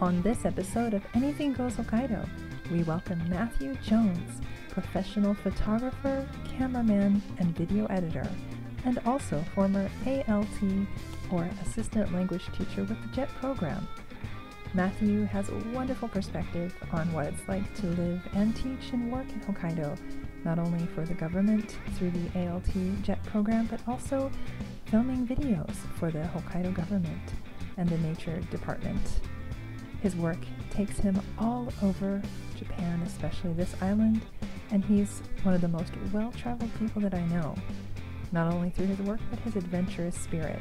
On this episode of Anything Goes Hokkaido, we welcome Matthew Jones, professional photographer, cameraman, and video editor, and also former ALT or assistant language teacher with the JET program. Matthew has a wonderful perspective on what it's like to live and teach and work in Hokkaido, not only for the government through the ALT JET program, but also filming videos for the Hokkaido government and the Nature Department. His work takes him all over Japan, especially this island, and he's one of the most well traveled people that I know, not only through his work, but his adventurous spirit.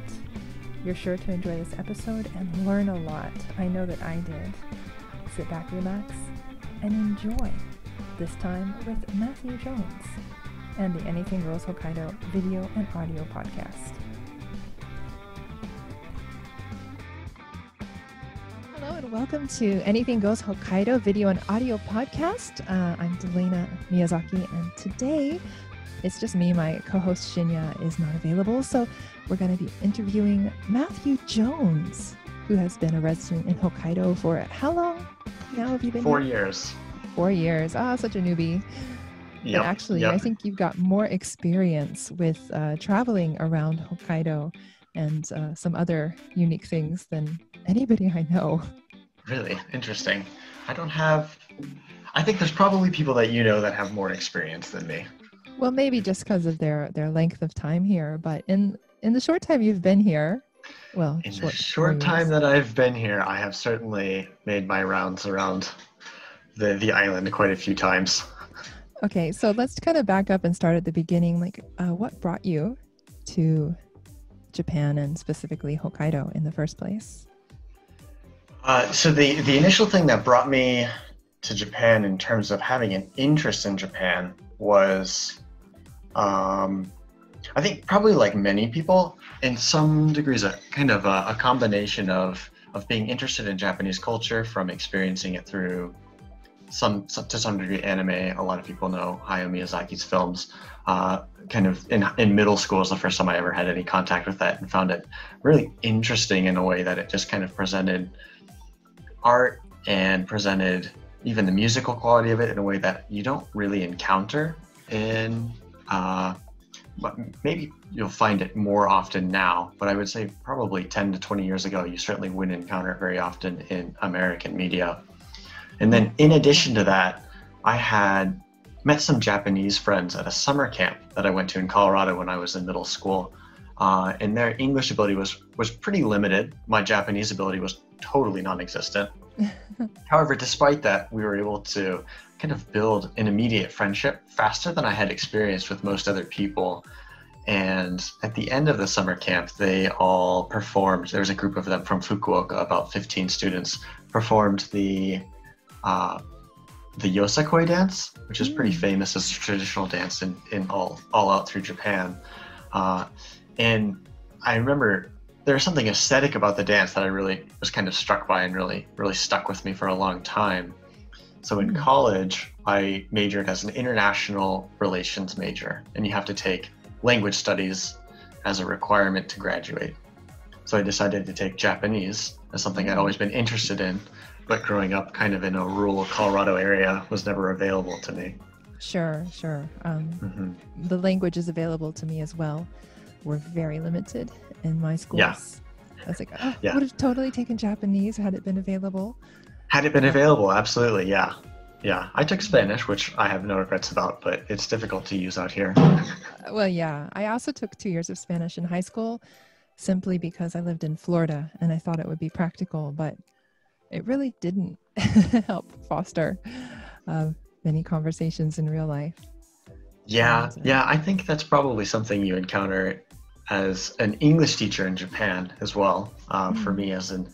You're sure to enjoy this episode and learn a lot. I know that I did. Sit back, relax, and enjoy this time with Matthew Jones and the Anything Goes Hokkaido video and audio podcast. And welcome to Anything Goes Hokkaido video and audio podcast. Uh, I'm Delana Miyazaki, and today it's just me. My co host Shinya is not available, so we're going to be interviewing Matthew Jones, who has been a resident in Hokkaido for how long now have you been? Four here? years. Four years. Ah, such a newbie. Yep. But actually, yep. I think you've got more experience with uh, traveling around Hokkaido and uh, some other unique things than anybody I know. Really interesting. I don't have. I think there's probably people that you know that have more experience than me. Well, maybe just because of their their length of time here, but in in the short time you've been here, well, In short, the short time that I've been here, I have certainly made my rounds around the the island quite a few times. Okay, so let's kind of back up and start at the beginning. Like, uh, what brought you to Japan and specifically Hokkaido in the first place? Uh, so the the initial thing that brought me to Japan in terms of having an interest in Japan was, um, I think probably like many people, in some degrees, a kind of a, a combination of of being interested in Japanese culture from experiencing it through some, some to some degree anime. A lot of people know Hayao Miyazaki's films. Uh, kind of in in middle school was the first time I ever had any contact with that and found it really interesting in a way that it just kind of presented art and presented even the musical quality of it in a way that you don't really encounter in uh, maybe you'll find it more often now but i would say probably 10 to 20 years ago you certainly wouldn't encounter it very often in american media. And then in addition to that i had met some japanese friends at a summer camp that i went to in colorado when i was in middle school. Uh, and their english ability was was pretty limited. My japanese ability was totally non-existent However, despite that, we were able to kind of build an immediate friendship faster than I had experienced with most other people. And at the end of the summer camp, they all performed. There was a group of them from Fukuoka, about 15 students, performed the uh, the Yosakoi dance, which is pretty Mm. famous as a traditional dance in, in all all out through Japan. Uh, and I remember there was something aesthetic about the dance that I really was kind of struck by and really, really stuck with me for a long time. So in Hmm. college, I majored as an international relations major, and you have to take language studies as a requirement to graduate. So I decided to take Japanese as something I'd always been interested in, but growing up kind of in a rural Colorado area was never available to me. Sure, sure. Um, hmm the language is available to me as well. We're very limited in my schools. Yeah. I was like, oh, Yeah. would have totally taken Japanese had it been available. Had it been available, absolutely, yeah. Yeah, I took Spanish, which I have no regrets about, but it's difficult to use out here. Uh, Well, yeah. I also took two years of Spanish in high school simply because I lived in Florida and I thought it would be practical, but it really didn't help foster uh, many conversations in real life. Yeah, uh, yeah, I think that's probably something you encounter as an English teacher in Japan as well. Uh, For Mm. me, as a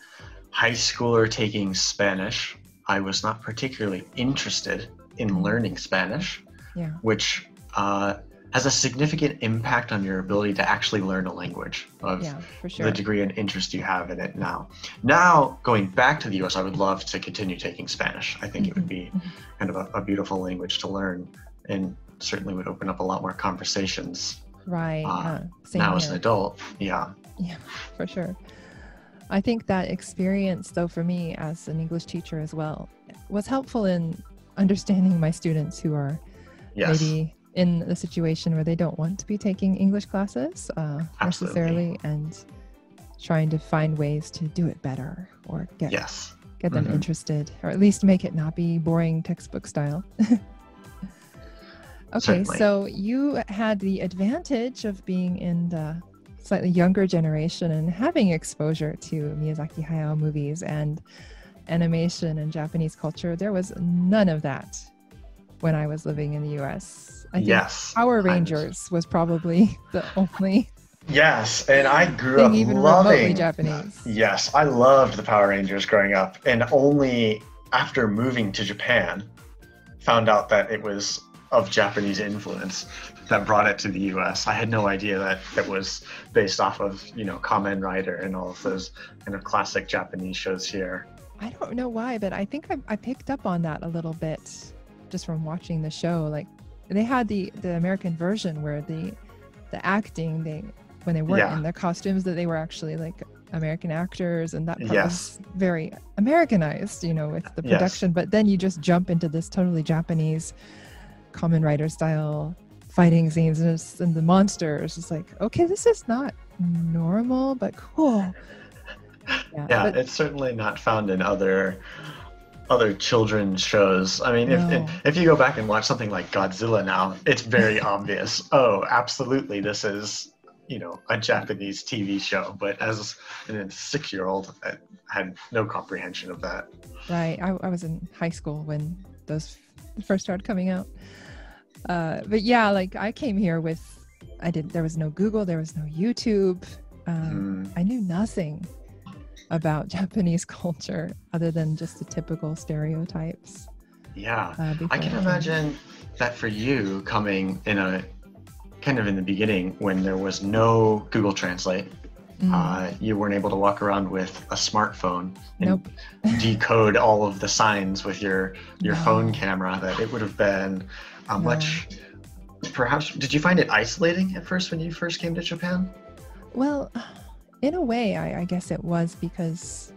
high schooler taking Spanish, I was not particularly interested in Mm. learning Spanish, Yeah. which uh, has a significant impact on your ability to actually learn a language of Yeah, sure. the degree and interest you have in it now. Now, going back to the US, I would love to continue taking Spanish. I think it would be Mhm. kind of a, a beautiful language to learn and certainly would open up a lot more conversations Right. uh, same now as an adult. Yeah. Yeah, for sure. I think that experience, though, for me as an English teacher as well, was helpful in understanding my students who are Yes. maybe in a situation where they don't want to be taking English classes uh, necessarily and trying to find ways to do it better or get Yes. get them Mhm. interested or at least make it not be boring textbook style. okay, Certainly. so you had the advantage of being in the slightly younger generation and having exposure to Miyazaki Hayao movies and animation and Japanese culture. There was none of that when I was living in the US. I think Yes. Power was- Rangers was probably the only Yes, and I grew up even loving. Japanese. Yes, I loved the Power Rangers growing up, and only after moving to Japan, found out that it was of Japanese influence that brought it to the U.S. I had no idea that it was based off of you know Kamen Rider and all of those kind of classic Japanese shows here. I don't know why, but I think I, I picked up on that a little bit just from watching the show. Like they had the the American version where the the acting they when they weren't Yeah. in their costumes that they were actually like American actors and that Yes. was very Americanized, you know, with the Yes. production. But then you just jump into this totally Japanese Kamen Rider style fighting scenes and, it's, and the monsters. It's like, okay, this is not normal, but cool. Yeah, Yeah, but- it's certainly not found in other other children's shows. I mean, if, No. if if you go back and watch something like Godzilla now, it's very obvious. Oh, absolutely, this is you know a Japanese TV show. But as a six year old, I had no comprehension of that. Right. I, I was in high school when those first started coming out. Uh, but yeah, like I came here with, I did, there was no Google, there was no YouTube. Um, Mm, I knew nothing about Japanese culture other than just the typical stereotypes. yeah, Uh, I can imagine that for you coming in a kind of in the beginning when there was no Google Translate. Mm, Uh, you weren't able to walk around with a smartphone and nope. decode all of the signs with your your phone camera that it would have been uh, No. much perhaps did you find it isolating at first when you first came to japan Well, in a way, I, I guess it was because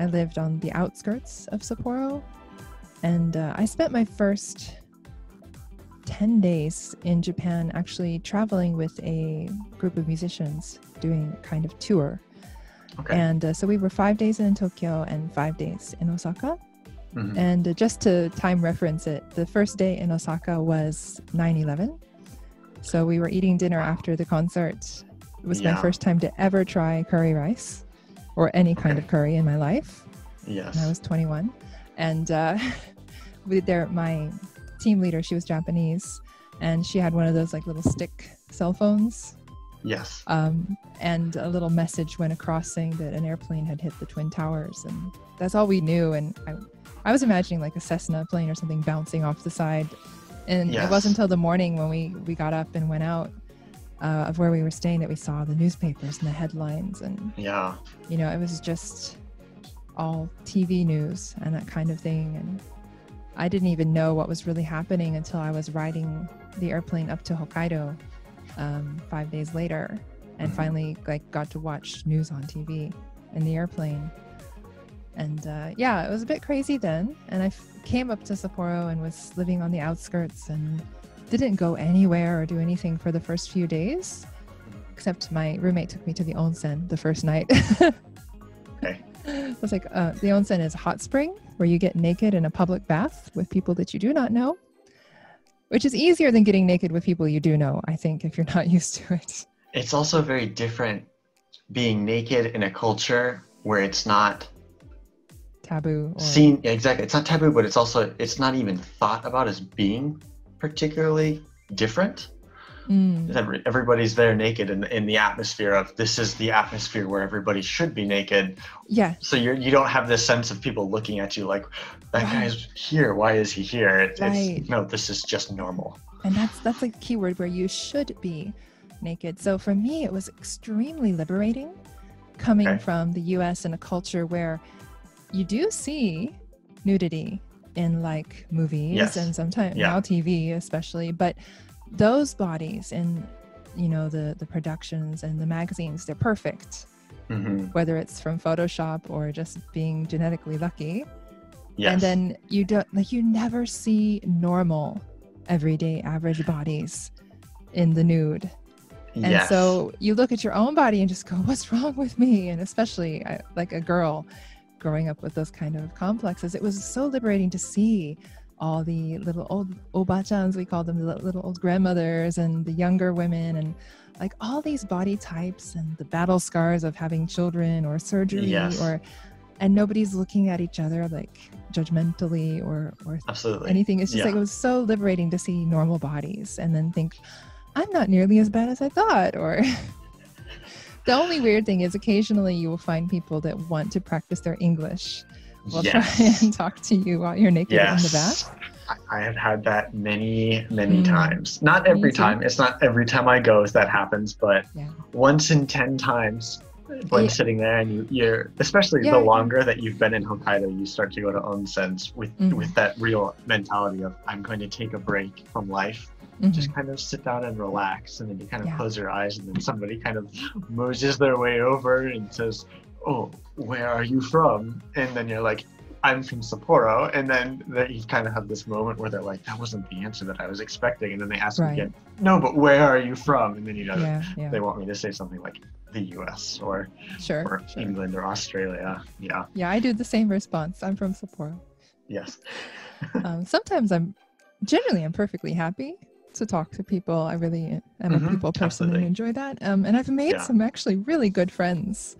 I lived on the outskirts of Sapporo. And uh, I spent my first 10 days in Japan actually traveling with a group of musicians doing a kind of tour. okay And uh, so we were five days in Tokyo and five days in Osaka. Mhm. And just to time reference it, the first day in Osaka was 9 11. So we were eating dinner after the concert. It was my first time to ever try curry rice or any kind of curry in my life. yes And I was 21. And uh, there, my team leader, she was Japanese, and she had one of those like little stick cell phones. yes Um, and a little message went across saying that an airplane had hit the Twin Towers. And that's all we knew. And I, I was imagining like a Cessna plane or something bouncing off the side. And it wasn't until the morning when we, we got up and went out uh, of where we were staying that we saw the newspapers and the headlines. And yeah you know, it was just all TV news and that kind of thing. And I didn't even know what was really happening until I was riding the airplane up to Hokkaido um, five days later, and Mhm. finally like got to watch news on TV in the airplane. And uh, yeah, it was a bit crazy then. And I f- came up to Sapporo and was living on the outskirts and didn't go anywhere or do anything for the first few days, except my roommate took me to the onsen the first night. Okay. I was like, uh, the onsen is a hot spring where you get naked in a public bath with people that you do not know, which is easier than getting naked with people you do know, I think, if you're not used to it. it's also very different being naked in a culture where it's not Taboo. Or, seen exactly it's not taboo but it's also it's not even thought about as being particularly different Mm, Every, everybody's there naked in, in the atmosphere of this is the atmosphere where everybody should be naked yeah, so you're you don't have this sense of people looking at you like that Right. guy's here why is he here it, Right. it's no this is just normal and that's that's like the key word where you should be naked. So for me, it was extremely liberating coming Okay. from the U.S. in a culture where you do see nudity in like movies Yes. and sometimes Yeah. now TV especially, but those bodies in you know the the productions and the magazines they're perfect hmm whether it's from Photoshop or just being genetically lucky. Yes. And then you don't like you never see normal, everyday, average bodies in the nude. And yes. so you look at your own body and just go, "What's wrong with me?" And especially I, like a girl growing up with those kind of complexes, it was so liberating to see all the little old obachans we call them, the little old grandmothers and the younger women and like all these body types and the battle scars of having children or surgery Yes. or and nobody's looking at each other like judgmentally or or Absolutely. anything. It's just Yeah. like it was so liberating to see normal bodies and then think, I'm not nearly as bad as I thought. Or the only weird thing is occasionally you will find people that want to practice their English. Will yes. try and talk to you while you're naked in the bath. I I have had that many, many Mm. times. Not every time. It's not every time I go that happens, but Yeah. once in 10 times when Yeah. sitting there and you, you're, especially Yeah, the longer that you've been in Hokkaido, you start to go to onsens with, Mhm. with that real mentality of, I'm going to take a break from life. Mhm. Just kind of sit down and relax. And then you kind of Yeah. close your eyes and then somebody kind of moses their way over and says, Oh, where are you from? And then you're like, I'm from Sapporo. And then that you kind of have this moment where they're like, that wasn't the answer that I was expecting. And then they ask Right. again, no, but where are you from? And then you know, Yeah, yeah, they want me to say something like the US or, sure, or sure. England or Australia. Yeah. Yeah, I do the same response. I'm from Sapporo. Yes. Um, sometimes I'm, generally, I'm perfectly happy to talk to people. I really am a Mhm, people person absolutely. and enjoy that. Um, and I've made Yeah. some actually really good friends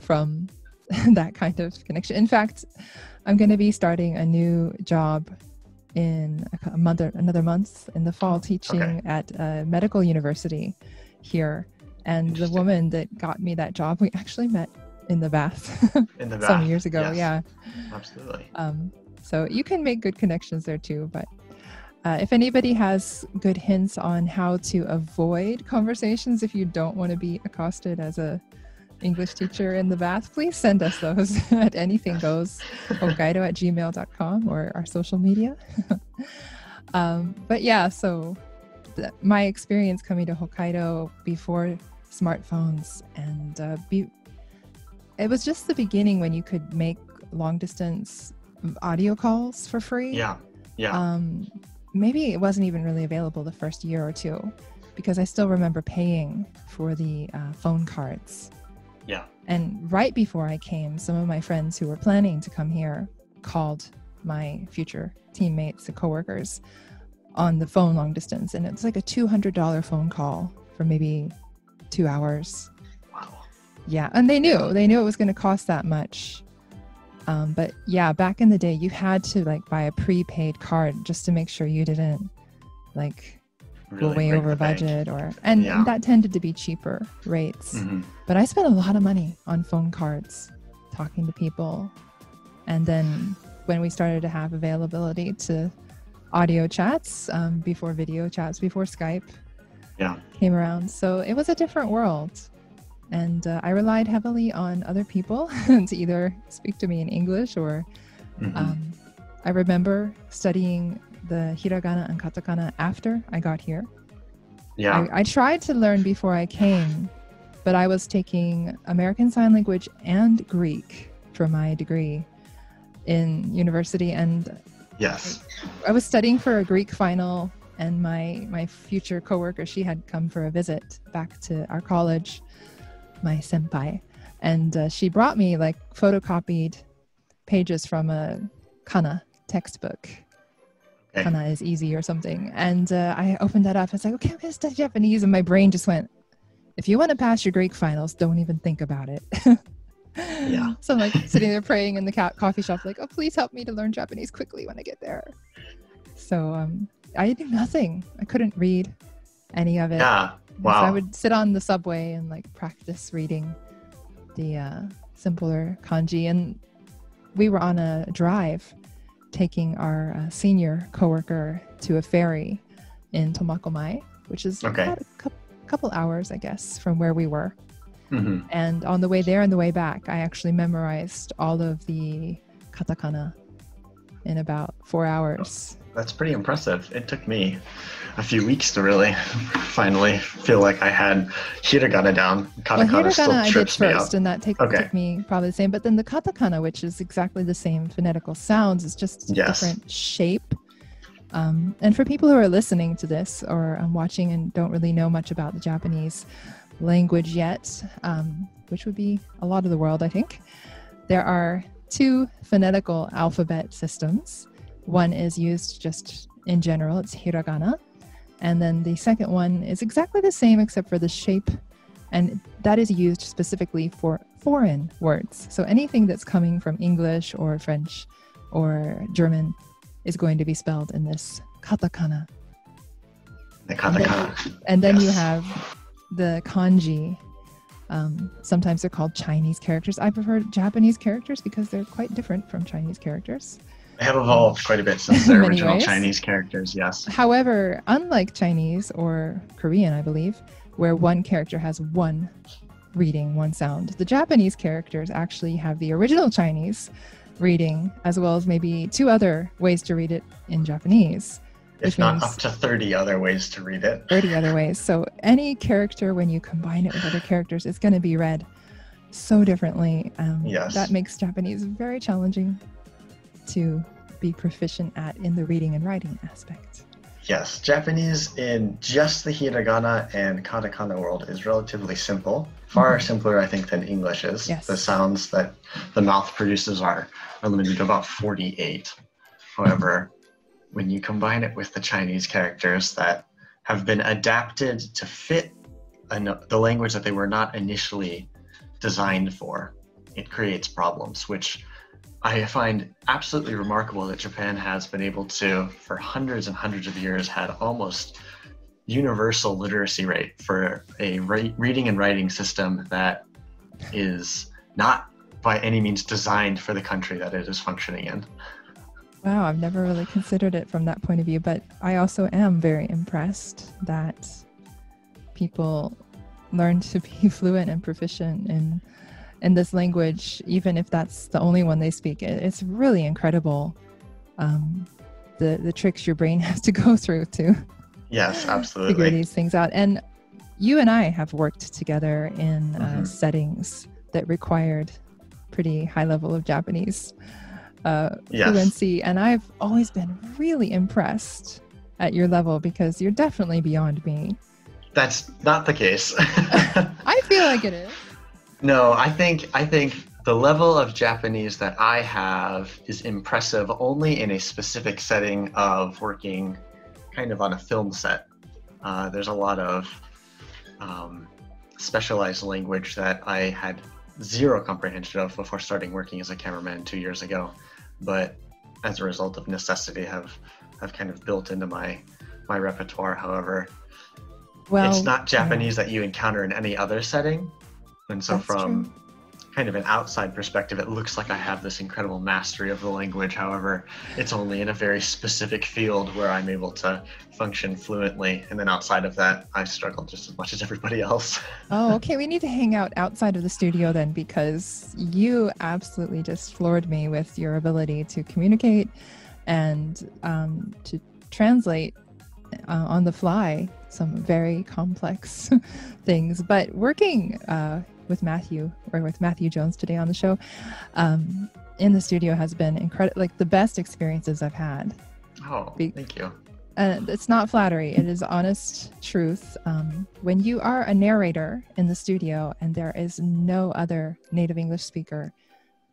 from that kind of connection. In fact, I'm going to be starting a new job in a a month, another month in the fall, teaching at a medical university here. And the woman that got me that job, we actually met in the bath In the some years ago. Yes, Yeah. Absolutely. Um, so you can make good connections there too. But uh, if anybody has good hints on how to avoid conversations if you don't want to be accosted as a English teacher in the bath, please send us those at anything goes at gmail.com or our social media. um, but yeah, so th- my experience coming to Hokkaido before smartphones and uh, be, it was just the beginning when you could make long distance audio calls for free. Yeah. Yeah. Um, maybe it wasn't even really available the first year or two because I still remember paying for the uh, phone cards. yeah. And right before I came, some of my friends who were planning to come here called my future teammates and coworkers on the phone long distance. And it's like a $200 phone call for maybe two hours. Wow. Yeah, and they knew they knew it was going to cost that much. Um, but yeah, back in the day, you had to like buy a prepaid card just to make sure you didn't like go Really way over bank. budget or and, Yeah. and that tended to be cheaper rates. Mhm. But I spent a lot of money on phone cards, talking to people, and then when we started to have availability to audio chats um, before video chats before Skype, Yeah. came around. So it was a different world. And uh, I relied heavily on other people to either speak to me in English or Mhm. um, I remember studying the hiragana and katakana after I got here. yeah. I, I tried to learn before I came, but I was taking American Sign Language and Greek for my degree in university and yes. I was studying for a Greek final, and my my future coworker she had come for a visit back to our college, my senpai, and uh, she brought me like photocopied pages from a kana textbook. Okay. Kana is easy or something, and uh, I opened that up. I was like, okay, I'm gonna study Japanese, and my brain just went, if you want to pass your Greek finals, don't even think about it. Yeah. So I'm like sitting there praying in the ca- coffee shop, like, oh, please help me to learn Japanese quickly when I get there. So um, I did nothing. I couldn't read any of it. Yeah. And So I would sit on the subway and like practice reading the uh, simpler kanji. And we were on a drive taking our uh, senior coworker to a ferry in Tomakomai, which is Okay. about a cou- couple hours, I guess, from where we were. hmm And on the way there and the way back, I actually memorized all of the katakana in about four hours. That's pretty impressive. It took me a few weeks to really finally feel like I had hiragana down. Katakana well, still hiragana I did trips me first, up. and that take, Okay. took me probably the same. But then the katakana, which is exactly the same phonetical sounds, is just Yes. different shape. Um, and for people who are listening to this or um, watching and don't really know much about the Japanese language yet, um, which would be a lot of the world, I think, there are two phonetical alphabet systems. One is used just in general, it's hiragana. And then the second one is exactly the same except for the shape, and that is used specifically for foreign words. So anything that's coming from English or French or German is going to be spelled in this katakana. The katakana. And then you Yes. have the kanji. Um, sometimes they're called Chinese characters. I prefer Japanese characters because they're quite different from Chinese characters. They have evolved quite a bit since In their original ways. Chinese characters, yes. However, unlike Chinese or Korean, I believe, where one character has one reading, one sound, the Japanese characters actually have the original Chinese reading as well as maybe two other ways to read it in Japanese, If not up to 30 other ways to read it. 30 other ways. So any character, when you combine it with other characters, is going to be read so differently. Um, Yes. That makes Japanese very challenging to be proficient at in the reading and writing aspect. Yes, Japanese in just the hiragana and katakana world is relatively simple. Far Mhm. simpler, I think, than English is. Yes. The sounds that the mouth produces are, are limited to about 48. However, when you combine it with the Chinese characters that have been adapted to fit an, the language that they were not initially designed for, it creates problems, which I find absolutely remarkable that Japan has been able to, for hundreds and hundreds of years, had almost universal literacy rate for a re- reading and writing system that is not by any means designed for the country that it is functioning in. Wow, I've never really considered it from that point of view, but I also am very impressed that people learn to be fluent and proficient in in this language, even if that's the only one they speak. It, it's really incredible um, the the tricks your brain has to go through to Yes, absolutely figure these things out. And you and I have worked together in uh, Mhm. settings that required pretty high level of Japanese uh, Yes. fluency, and I've always been really impressed at your level because you're definitely beyond me. That's not the case. I feel like it is. No, I think I think the level of Japanese that I have is impressive only in a specific setting of working kind of on a film set. Uh, there's a lot of um, specialized language that I had zero comprehension of before starting working as a cameraman two years ago, but as a result of necessity have have kind of built into my my repertoire. However, Well, it's not Japanese that you encounter in any other setting. And so, That's from true. kind of an outside perspective, it looks like I have this incredible mastery of the language. However, it's only in a very specific field where I'm able to function fluently. And then outside of that, I struggle just as much as everybody else. Oh, okay. We need to hang out outside of the studio then because you absolutely just floored me with your ability to communicate and um, to translate uh, on the fly some very complex things. But working uh, with Matthew or with Matthew Jones today on the show um, in the studio has been incredible, like the best experiences I've had. Oh, Be- thank you. and it's not flattery it is honest truth um, when you are a narrator in the studio and there is no other native english speaker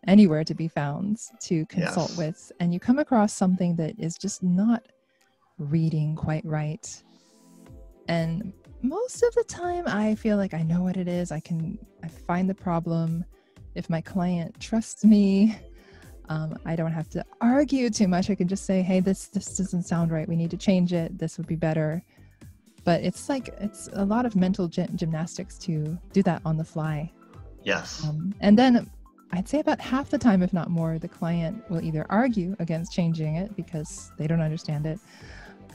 anywhere to be found to consult Yes. with and you come across something that is just not reading quite right and most of the time i feel like i know what it is i can i find the problem if my client trusts me um, I don't have to argue too much. I can just say, "Hey, this this doesn't sound right. We need to change it. This would be better." But it's like it's a lot of mental gy- gymnastics to do that on the fly. Yes. Um, and then I'd say about half the time, if not more, the client will either argue against changing it because they don't understand it,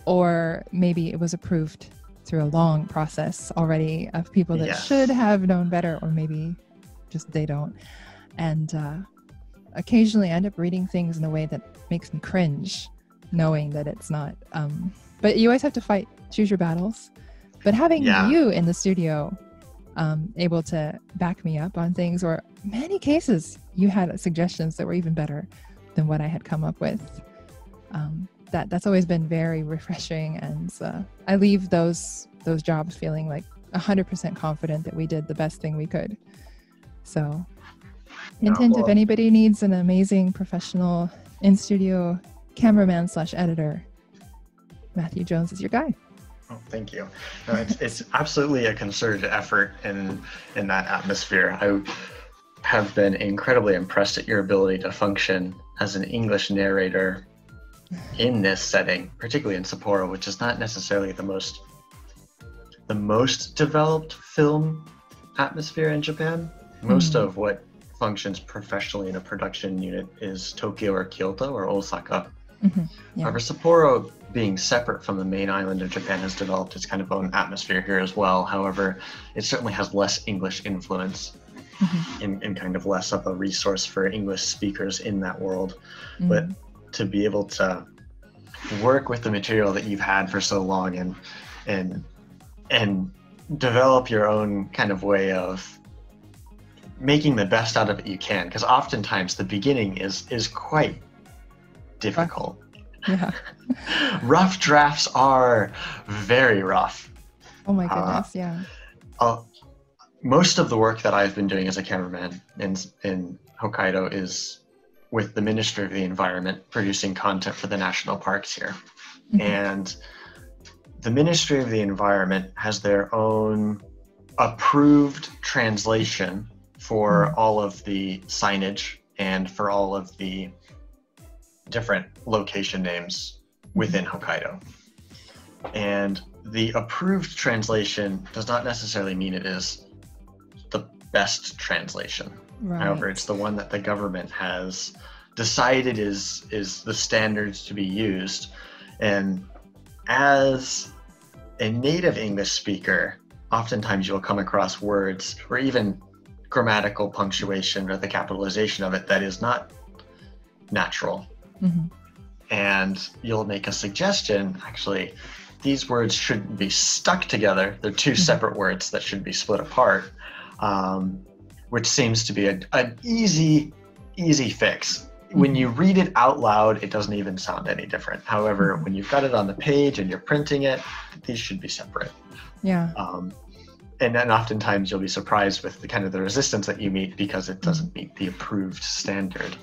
or maybe it was approved through a long process already of people that Yes. should have known better, or maybe just they don't. And uh, occasionally I end up reading things in a way that makes me cringe, knowing that it's not. Um, but you always have to fight, choose your battles. But having Yeah. you in the studio, um, able to back me up on things, or many cases you had suggestions that were even better than what I had come up with. Um, that that's always been very refreshing, and uh, I leave those those jobs feeling like hundred percent confident that we did the best thing we could. So, hint, if anybody needs an amazing professional in studio cameraman slash editor, Matthew Jones is your guy. Oh, thank you. No, it's, it's absolutely a concerted effort in in that atmosphere. I have been incredibly impressed at your ability to function as an English narrator in this setting, particularly in Sapporo, which is not necessarily the most the most developed film atmosphere in Japan. Most Mhm. of what functions professionally in a production unit is Tokyo or Kyoto or Osaka. Mhm, yeah. However, Sapporo, being separate from the main island of Japan, has developed its kind of own atmosphere here as well. However, it certainly has less English influence Mhm, and, and kind of less of a resource for English speakers in that world. mhm. But to be able to work with the material that you've had for so long and and and develop your own kind of way of making the best out of it you can because oftentimes the beginning is is quite difficult yeah. rough drafts are very rough. Oh my Uh, goodness. yeah. Uh, most of the work that I've been doing as a cameraman in in Hokkaido is with the Ministry of the Environment, producing content for the national parks here. Mhm. And the Ministry of the Environment has their own approved translation for Mhm. all of the signage and for all of the different location names within Hokkaido. And the approved translation does not necessarily mean it is the best translation. Right. However, it's the one that the government has decided is is the standards to be used. And as a native English speaker, oftentimes you'll come across words or even grammatical punctuation or the capitalization of it that is not natural. Mhm. And you'll make a suggestion. Actually, these words shouldn't be stuck together. They're 2 Mhm. separate words that should be split apart, um, which seems to be a, an easy, easy fix. When you read it out loud, it doesn't even sound any different. However, Mhm. when you've got it on the page and you're printing it, these should be separate. Yeah. Um, and then oftentimes you'll be surprised with the kind of the resistance that you meet because it doesn't meet the approved standard.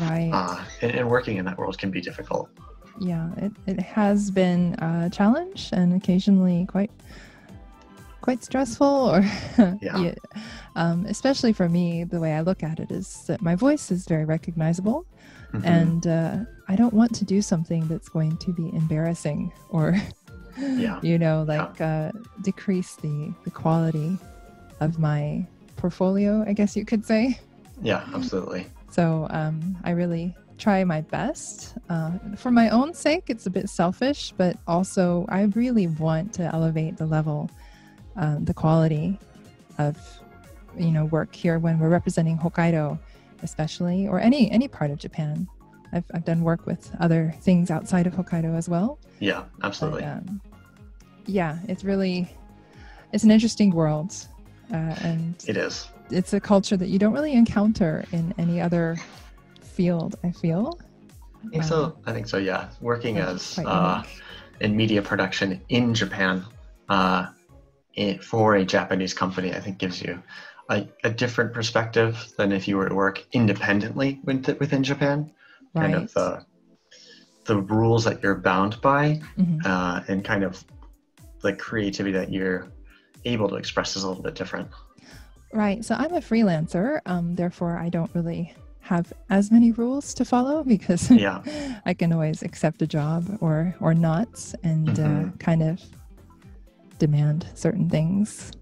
Right. Uh, and, and working in that world can be difficult. yeah. It, it has been a challenge and occasionally quite quite stressful or Yeah. um, especially for me the way i look at it is that my voice is very recognizable Mhm. and uh, i don't want to do something that's going to be embarrassing or Yeah. you know like uh, decrease the the quality of my portfolio i guess you could say yeah, absolutely. so um, I really try my best. Uh, for my own sake, it's a bit selfish, but also I really want to elevate the level, um, the quality of, you know, work here when we're representing Hokkaido, especially, or any any part of Japan. I've, I've done work with other things outside of Hokkaido as well. Yeah, But, absolutely. um, yeah, it's really, it's an interesting world, uh, and It is. it's a culture that you don't really encounter in any other field i feel I think so. I think so. Yeah, working as uh, in media production in Japan uh, in, for a Japanese company, I think gives you a, a different perspective than if you were to work independently with, within Japan. Kind of the the rules that you're bound by, Mhm. uh, and kind of the creativity that you're able to express is a little bit different. right so i'm a freelancer um, therefore i don't really have as many rules to follow because Yeah. i can always accept a job or or not and uh, Mhm. kind of demand certain things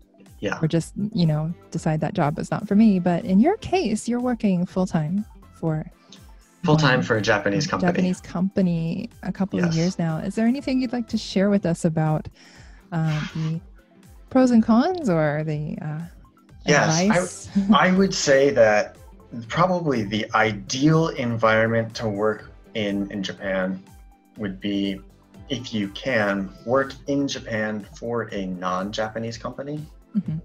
Yeah. or just you know decide that job is not for me but in your case you're working full-time for Full time for a Japanese company. Japanese company a couple of years now. Is there anything you'd like to share with us about uh, the pros and cons or the uh, Yes, I- I would say that probably the ideal environment to work in in Japan would be if you can work in Japan for a non-Japanese company. Mhm.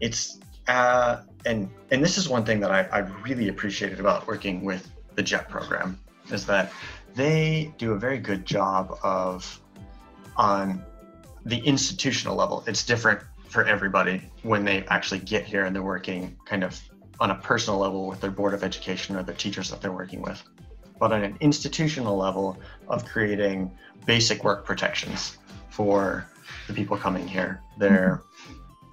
It's uh, and and this is one thing that I, I really appreciated about working with the JET program is that they do a very good job of on the institutional level. It's different for everybody when they actually get here and they're working kind of on a personal level with their board of education or the teachers that they're working with. But on an institutional level of creating basic work protections for the people coming here, they're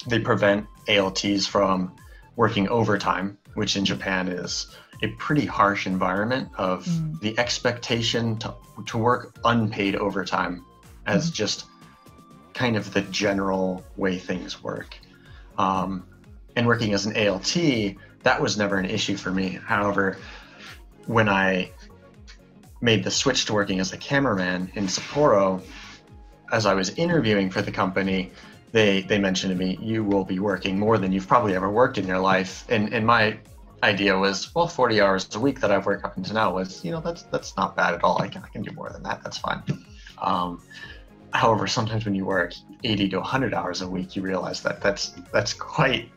they prevent ALTs from working overtime, which in Japan is a pretty harsh environment of Mm. the expectation to, to work unpaid overtime as just kind of the general way things work. Um, and working as an ALT, that was never an issue for me. However, when I made the switch to working as a cameraman in Sapporo, as I was interviewing for the company, they they mentioned to me, "You will be working more than you've probably ever worked in your life." And and my idea was, well, 40 hours a week that I've worked up until now was, you know, that's that's not bad at all. I can I can do more than that. That's fine. Um, however, sometimes when you work 80 to 100 hours a week, you realize that that's that's quite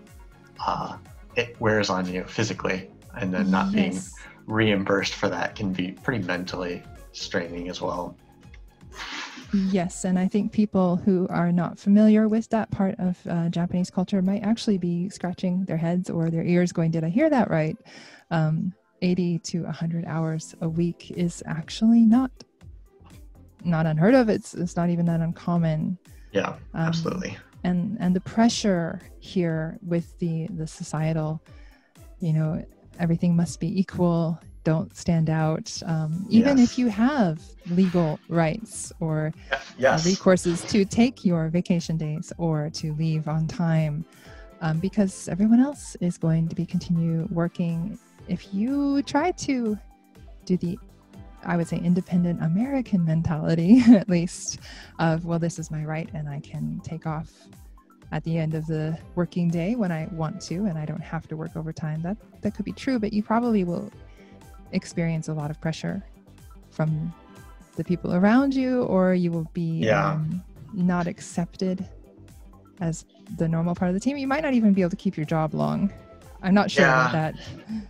uh, it wears on you physically, and then not being Yes. Reimbursed for that can be pretty mentally straining as well. Yes, and I think people who are not familiar with that part of uh, Japanese culture might actually be scratching their heads or their ears, going, "Did I hear that right?" Um, Eighty to hundred hours a week is actually not not unheard of. It's it's not even that uncommon. Yeah, Um, absolutely. and and the pressure here with the the societal you know everything must be equal don't stand out um, even Yes. if you have legal rights or uh, recourses to take your vacation days or to leave on time um, because everyone else is going to be continue working. If you try to do the i would say independent american mentality at least of well this is my right and i can take off at the end of the working day when i want to and i don't have to work overtime that that could be true but you probably will experience a lot of pressure from the people around you or you will be Yeah. um, not accepted as the normal part of the team you might not even be able to keep your job long i'm not sure about that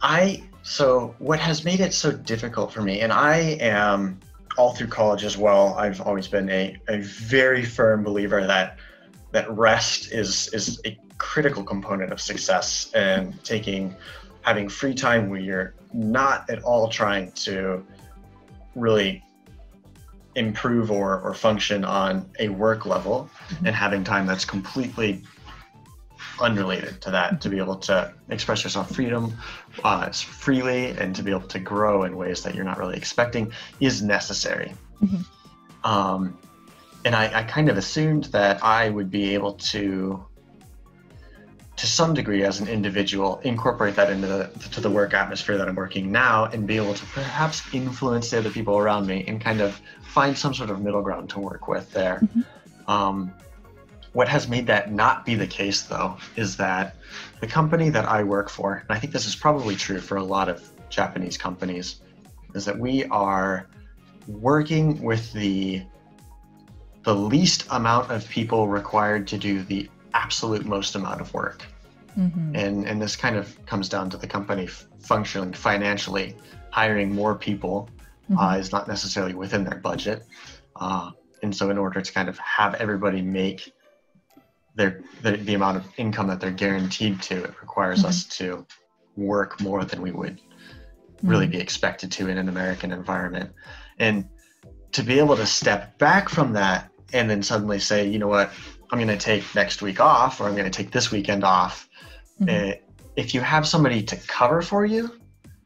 I so what has made it so difficult for me, and I am all through college as well. I've always been a, a very firm believer that that rest is is a critical component of success and taking having free time where you're not at all trying to really improve or, or function on a work level and having time that's completely unrelated to that to be able to express yourself freedom uh, freely and to be able to grow in ways that you're not really expecting is necessary Mhm. um, and I, I kind of assumed that i would be able to to some degree as an individual incorporate that into the to the work atmosphere that i'm working now and be able to perhaps influence the other people around me and kind of find some sort of middle ground to work with there Mhm. um, what has made that not be the case, though, is that the company that I work for, and I think this is probably true for a lot of Japanese companies, is that we are working with the the least amount of people required to do the absolute most amount of work. Mhm. And and this kind of comes down to the company f- functioning financially, hiring more people Mhm. uh, is not necessarily within their budget. Uh, and so, in order to kind of have everybody make their the, the amount of income that they're guaranteed to, it requires Mhm. us to work more than we would really Mhm. be expected to in an American environment. And to be able to step back from that and then suddenly say, you know what, I'm going to take next week off or I'm going to take this weekend off. Mhm. Uh, if you have somebody to cover for you,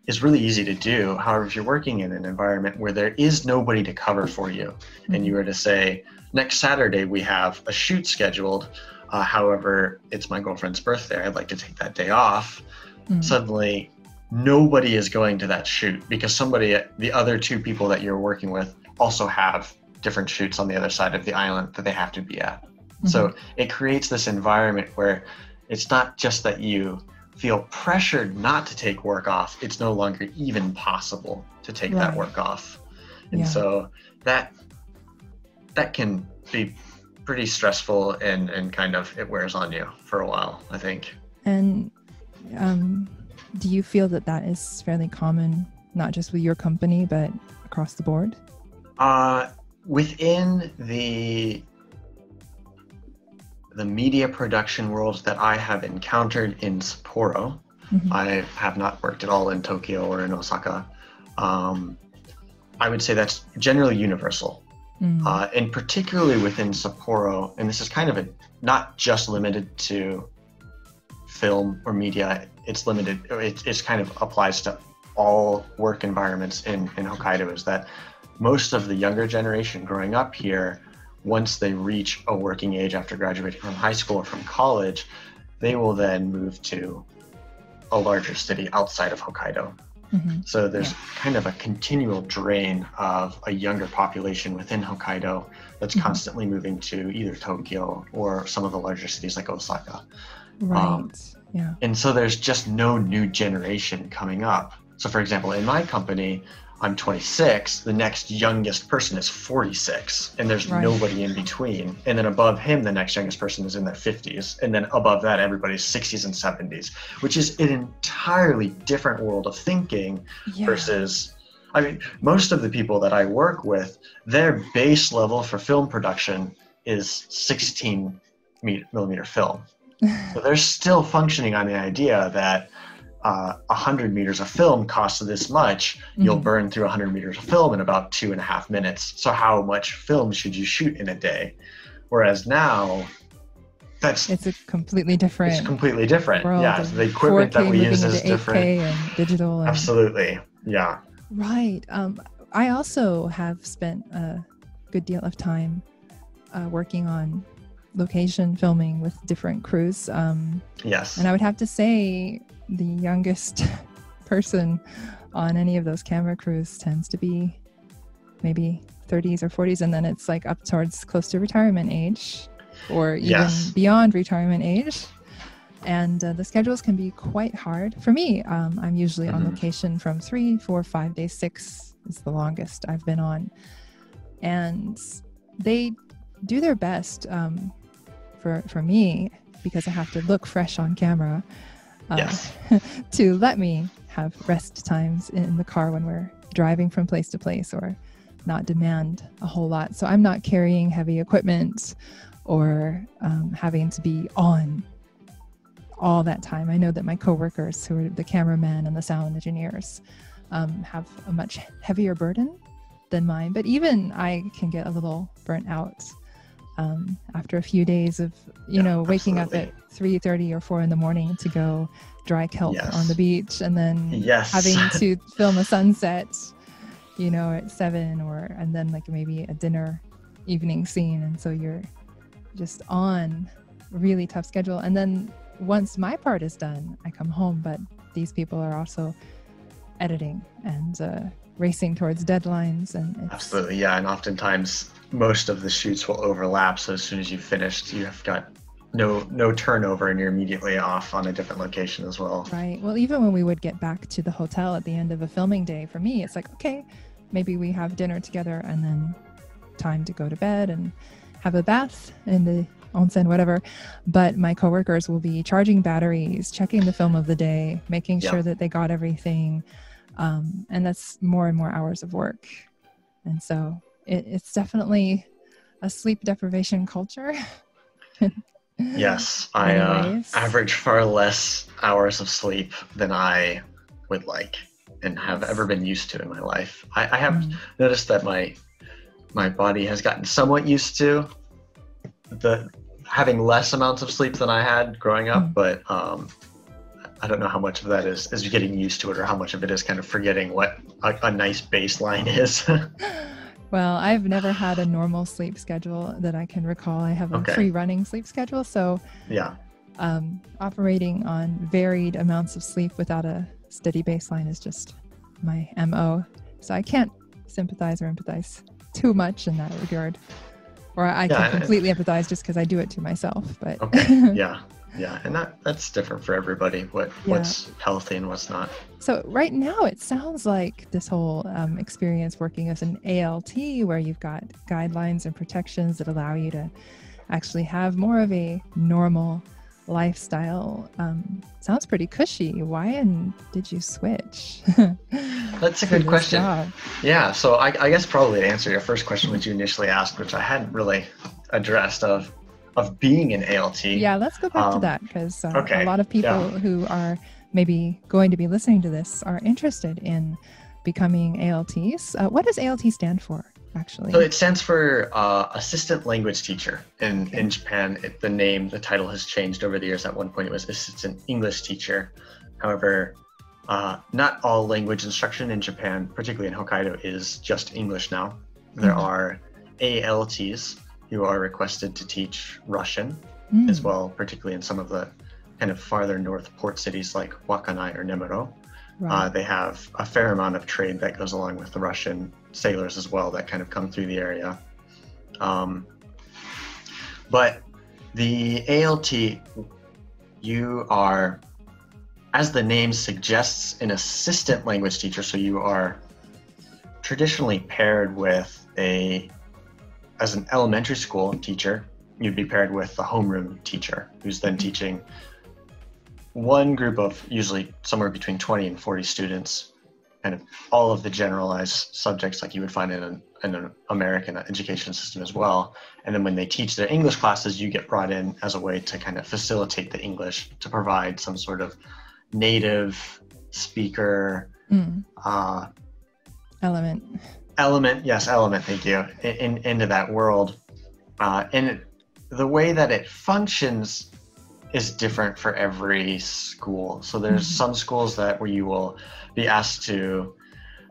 is really easy to do. However, if you're working in an environment where there is nobody to cover for you, and you were to say, next Saturday we have a shoot scheduled, uh, however, it's my girlfriend's birthday, I'd like to take that day off, Mhm. suddenly nobody is going to that shoot because somebody, the other two people that you're working with, also have different shoots on the other side of the island that they have to be at. So it creates this environment where it's not just that you feel pressured not to take work off, it's no longer even possible to take that work off. And Yeah. so that that can be pretty stressful and, and kind of it wears on you for a while, I think. And um, do you feel that that is fairly common, not just with your company, but across the board? Uh, within the the media production world that I have encountered in Sapporo, Mhm. I have not worked at all in Tokyo or in Osaka. Um, I would say that's generally universal, Mm. uh, and particularly within Sapporo. And this is kind of a not just limited to film or media. It's limited. It it's kind of applies to all work environments in in Hokkaido. Is that most of the younger generation growing up here, once they reach a working age after graduating from high school or from college, they will then move to a larger city outside of Hokkaido. Mhm. So there's kind of a continual drain of a younger population within Hokkaido that's Mhm. constantly moving to either Tokyo or some of the larger cities like Osaka. Right. um, yeah. And so there's just no new generation coming up. So, for example, in my company, I'm 26, the next youngest person is 46, and there's Right. nobody in between. And then above him, the next youngest person is in their 50s. And then above that, everybody's 60s and 70s, which is an entirely different world of thinking Yeah. versus I mean, most of the people that I work with, their base level for film production is 16 me- millimeter film. So they're still functioning on the idea that uh, 100 meters of film costs this much. You'll Mhm. burn through 100 meters of film in about two and a half minutes. So how much film should you shoot in a day? Whereas now, that's It's a completely different it's completely different. world. Yeah, the equipment that we use is different. 8K and digital. And, Absolutely. Yeah. Right. Um, I also have spent a good deal of time uh, working on location filming with different crews. Um, Yes. and I would have to say the youngest person on any of those camera crews tends to be maybe 30s or 40s. And then it's like up towards close to retirement age or even Yes. beyond retirement age. And uh, the schedules can be quite hard. For me, um, I'm usually on Mhm. location from three, four, five days, six is the longest I've been on. And they do their best um, for, for me because I have to look fresh on camera uh, Yes. to let me have rest times in the car when we're driving from place to place or not demand a whole lot. So I'm not carrying heavy equipment or um, having to be on all that time. I know that my coworkers, who are the cameramen and the sound engineers, um, have a much heavier burden than mine. But even I can get a little burnt out um, after a few days of, you Yeah, know, waking absolutely. up at three thirty or four in the morning to go dry kelp Yes. on the beach, and then Yes. having to film a sunset, you know, at seven, or and then like maybe a dinner evening scene, and so you're just on really tough schedule. And then once my part is done, I come home, but these people are also editing and uh, racing towards deadlines, and Absolutely, yeah. And oftentimes, most of the shoots will overlap. So as soon as you've finished, you have got no no turnover, and you're immediately off on a different location as well. Right. Well, even when we would get back to the hotel at the end of a filming day, for me, it's like, okay, maybe we have dinner together and then time to go to bed and have a bath in the onsen, whatever. But my coworkers will be charging batteries, checking the film of the day, making Yeah. sure that they got everything. Um, and that's more and more hours of work. And so it, it's definitely a sleep deprivation culture. Yes, I uh, average far less hours of sleep than I would like and have ever been used to in my life. I, I have Mm. noticed that my my body has gotten somewhat used to the having less amounts of sleep than I had growing up, Mm. but um, I don't know how much of that is is getting used to it or how much of it is kind of forgetting what a, a nice baseline is. Well, I've never had a normal sleep schedule that I can recall. I have a Okay. free running sleep schedule. So, yeah, um, operating on varied amounts of sleep without a steady baseline is just my MO. So, I can't sympathize or empathize too much in that regard. Or I Yeah, can completely empathize just because I do it to myself. But okay, yeah. Yeah, and that that's different for everybody. What Yeah. what's healthy and what's not. So right now it sounds like this whole um, experience working as an ALT, where you've got guidelines and protections that allow you to actually have more of a normal lifestyle, um, sounds pretty cushy. Why and did you switch? That's a good question. job? Yeah, so I, I guess probably to answer your first question, which you initially asked, which I hadn't really addressed of of being an ALT. Yeah, let's go back to Um, that because uh, okay, a lot of people yeah. who are maybe going to be listening to this are interested in becoming ALTs. Uh, what does ALT stand for, actually? So it stands for uh, Assistant Language Teacher. In Okay. in Japan, it, the name, the title has changed over the years. At one point, it was Assistant English Teacher. However, uh, not all language instruction in Japan, particularly in Hokkaido, is just English now. There Mhm. are ALTs who are requested to teach Russian Mm, as well, particularly in some of the kind of farther north port cities like Wakkanai or Nemuro. right. Uh, they have a fair amount of trade that goes along with the Russian sailors as well that kind of come through the area. Um, but the ALT, you are, as the name suggests, an assistant language teacher. So you are traditionally paired with a, as an elementary school teacher, you'd be paired with the homeroom teacher who's then teaching one group of usually somewhere between 20 and 40 students and all of the generalized subjects like you would find in an, in an american education system as well. And then when they teach their english classes you get brought in as a way to kind of facilitate the english to provide some sort of native speaker Mm, uh, element. Element yes element thank you in, in, into that world. Uh, and it, the way that it functions is different for every school. So there's Mhm. some schools that where you will be asked to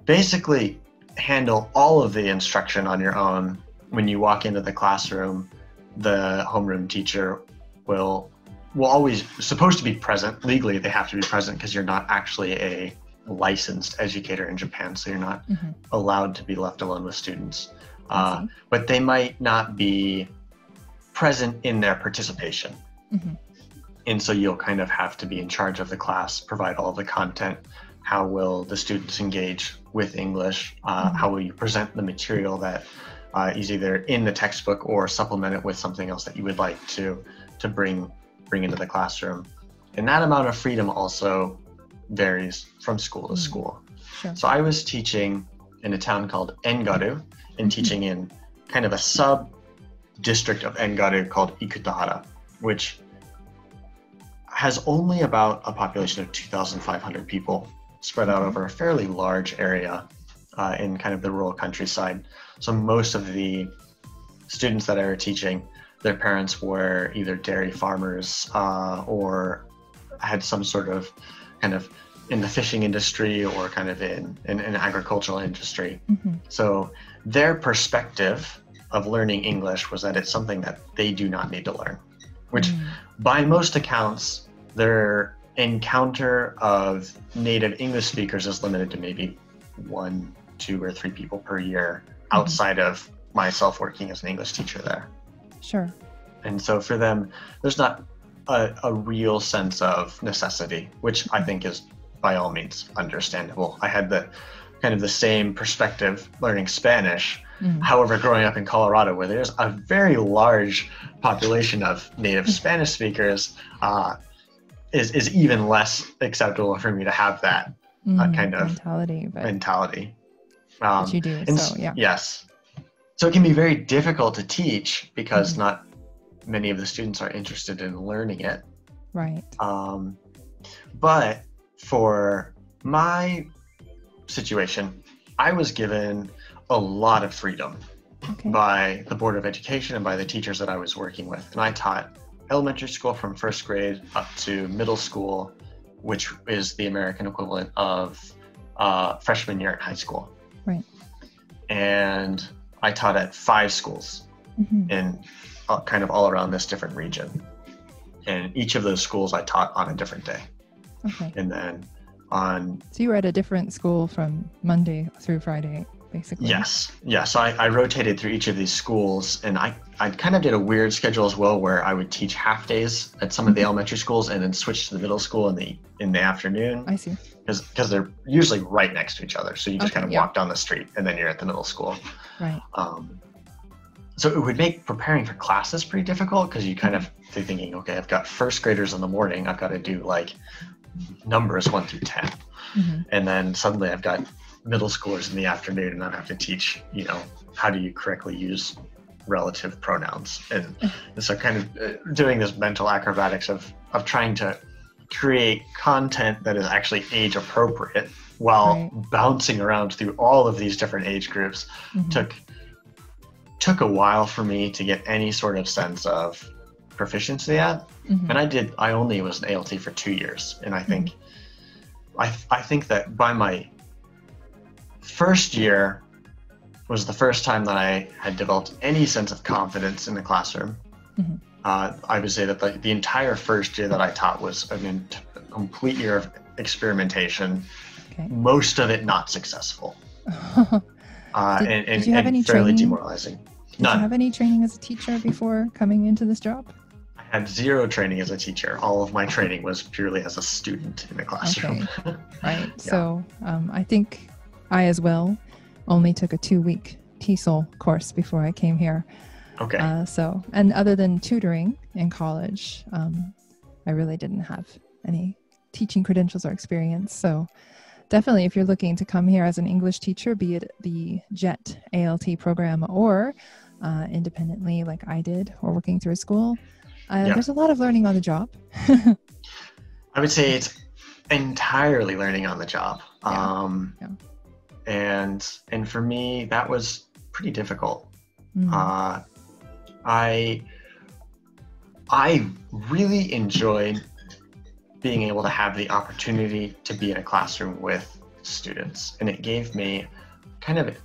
basically handle all of the instruction on your own. When you walk into the classroom the homeroom teacher will will always supposed to be present. Legally they have to be present because you're not actually a licensed educator in japan so you're not Mhm. allowed to be left alone with students. Uh, but they might not be present in their participation. Mhm. And so you'll kind of have to be in charge of the class, provide all the content. How will the students engage with English? Uh, Mhm. How will you present the material that uh, is either in the textbook or supplement it with something else that you would like to to bring bring into the classroom? And that amount of freedom also varies from school to Mhm. school. Sure. So I was teaching in a town called Engaru and Mhm. teaching in kind of a sub district of Engaru called Ikutahara, which has only about a population of 2,500 people spread out Mhm. over a fairly large area uh, in kind of the rural countryside. So most of the students that I were teaching, their parents were either dairy farmers uh, or had some sort of kind of in the fishing industry or kind of in in an agricultural industry. Mhm. So their perspective of learning English was that it's something that they do not need to learn, which Mm, by most accounts, their encounter of native English speakers is limited to maybe one, two, or three people per year outside of myself working as an English teacher there. Sure. And so for them, there's not a, a real sense of necessity, which I think is by all means understandable. I had the kind of the same perspective learning Spanish. Mm, However, growing up in Colorado, where there's a very large population of native Spanish speakers, uh, is, is even less acceptable for me to have that mm, kind of mentality, but, mentality. Um, but you do. and So yeah. Yes. So it can be very difficult to teach because Mhm. not many of the students are interested in learning it. Right. Um, but for my situation, I was given a lot of freedom Okay. by the Board of Education and by the teachers that I was working with. And I taught elementary school from first grade up to middle school, which is the American equivalent of uh, freshman year at high school. Right. And I taught at five schools Mhm. in kind of all around this different region. And each of those schools I taught on a different day. Okay. And then on So you were at a different school from Monday through Friday. basically. Yes, yeah. So I, I rotated through each of these schools, and I, I kind of did a weird schedule as well, where I would teach half days at some of the Mhm. elementary schools, and then switch to the middle school in the in the afternoon, I see. because because they're usually right next to each other. So you just Okay, kind of yeah. walk down the street, and then you're at the middle school. Right. Um, so it would make preparing for classes pretty difficult because you kind of be thinking, okay, I've got first graders in the morning, I've got to do like numbers one through ten hmm and then suddenly I've got middle schoolers in the afternoon, and I have to teach, you know, how do you correctly use relative pronouns, and, and so kind of uh, doing this mental acrobatics of of trying to create content that is actually age appropriate while Right. bouncing around through all of these different age groups Mhm. took took a while for me to get any sort of sense of proficiency at Mhm. and I did. I only was an ALT for two years, and I think, I I think that by my first year was the first time that I had developed any sense of confidence in the classroom. Mhm. Uh, I would say that the, the entire first year that I taught was an in- complete year of experimentation. Okay. Most of it not successful, uh, Did- and, did and, you have and any fairly training? demoralizing. Did None. you have any training as a teacher before coming into this job? I had zero training as a teacher. All of my training was purely as a student in the classroom. Right. So um, I think I as well only took a two week TESOL course before I came here. Okay. Uh, so, and other than tutoring in college, um, I really didn't have any teaching credentials or experience. So, definitely, if you're looking to come here as an English teacher, be it the JET ALT program or uh, independently, like I did, or working through a school, uh, Yeah. there's a lot of learning on the job. I would say it's entirely learning on the job. Yeah. Um, Yeah. And and for me, that was pretty difficult. Mm. Uh, I I really enjoyed being able to have the opportunity to be in a classroom with students, and it gave me kind of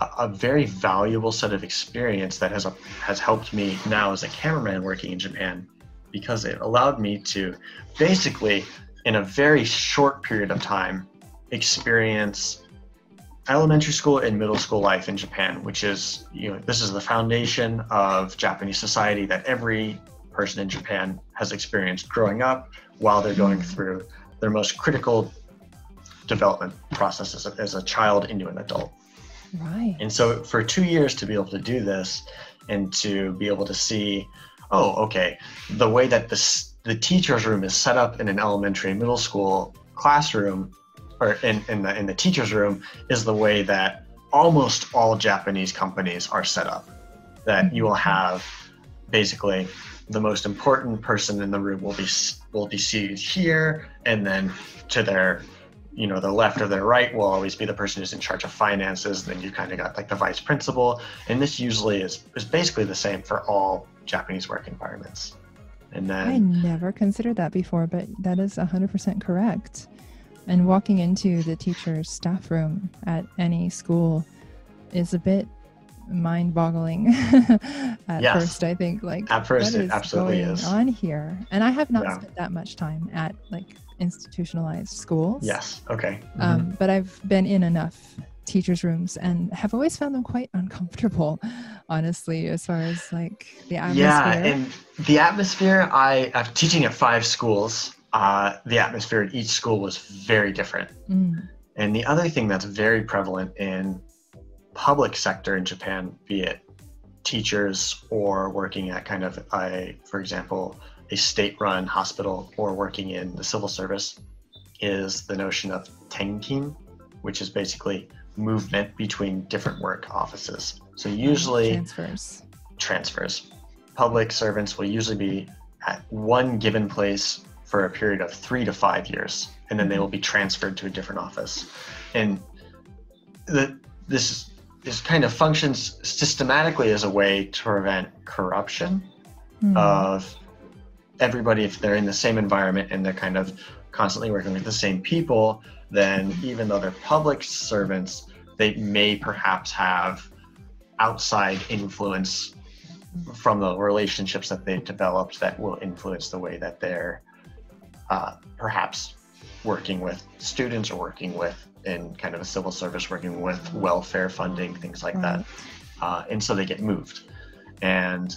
a, very valuable set of experience that has a, has helped me now as a cameraman working in Japan, because it allowed me to basically in a very short period of time experience elementary school and middle school life in Japan, which is, you know, this is the foundation of Japanese society that every person in Japan has experienced growing up while they're going through their most critical development process as as a child into an adult. Right. And so for two years to be able to do this and to be able to see, oh, okay, the way that this the teacher's room is set up in an elementary and middle school classroom or in, in the in the teacher's room is the way that almost all Japanese companies are set up. That you will mm-hmm. have basically the most important person in the room will be will be seated here, and then to their you know the left or the right will always be the person who's in charge of finances. Then you kind of got like the vice principal, and this usually is is basically the same for all Japanese work environments. And then I never considered that before, but that is 100% correct. And walking into the teacher's staff room at any school is a bit mind boggling at Yes. first, I think. Like, at first what it is absolutely going is. on here? And I have not Yeah. spent that much time at like institutionalized schools. Yes. Okay. Mhm. Um, but I've been in enough teachers' rooms and have always found them quite uncomfortable, honestly, as far as like the atmosphere. Yeah, and the atmosphere. I after teaching at five schools. Uh, the atmosphere at each school was very different. Mm, And the other thing that's very prevalent in public sector in Japan, be it teachers or working at kind of a, for example, a state-run hospital or working in the civil service, is the notion of tenkin, which is basically movement between different work offices. So usually transfers. transfers. Public servants will usually be at one given place for a period of three to five years, and then they will be transferred to a different office. And the, this this kind of functions systematically as a way to prevent corruption Hmm. of everybody if they're in the same environment and they're kind of constantly working with the same people then even though they're public servants they may perhaps have outside influence from the relationships that they've developed that will influence the way that they're uh, perhaps working with students or working with in kind of a civil service working with welfare funding, things like that. Uh, and so they get moved. And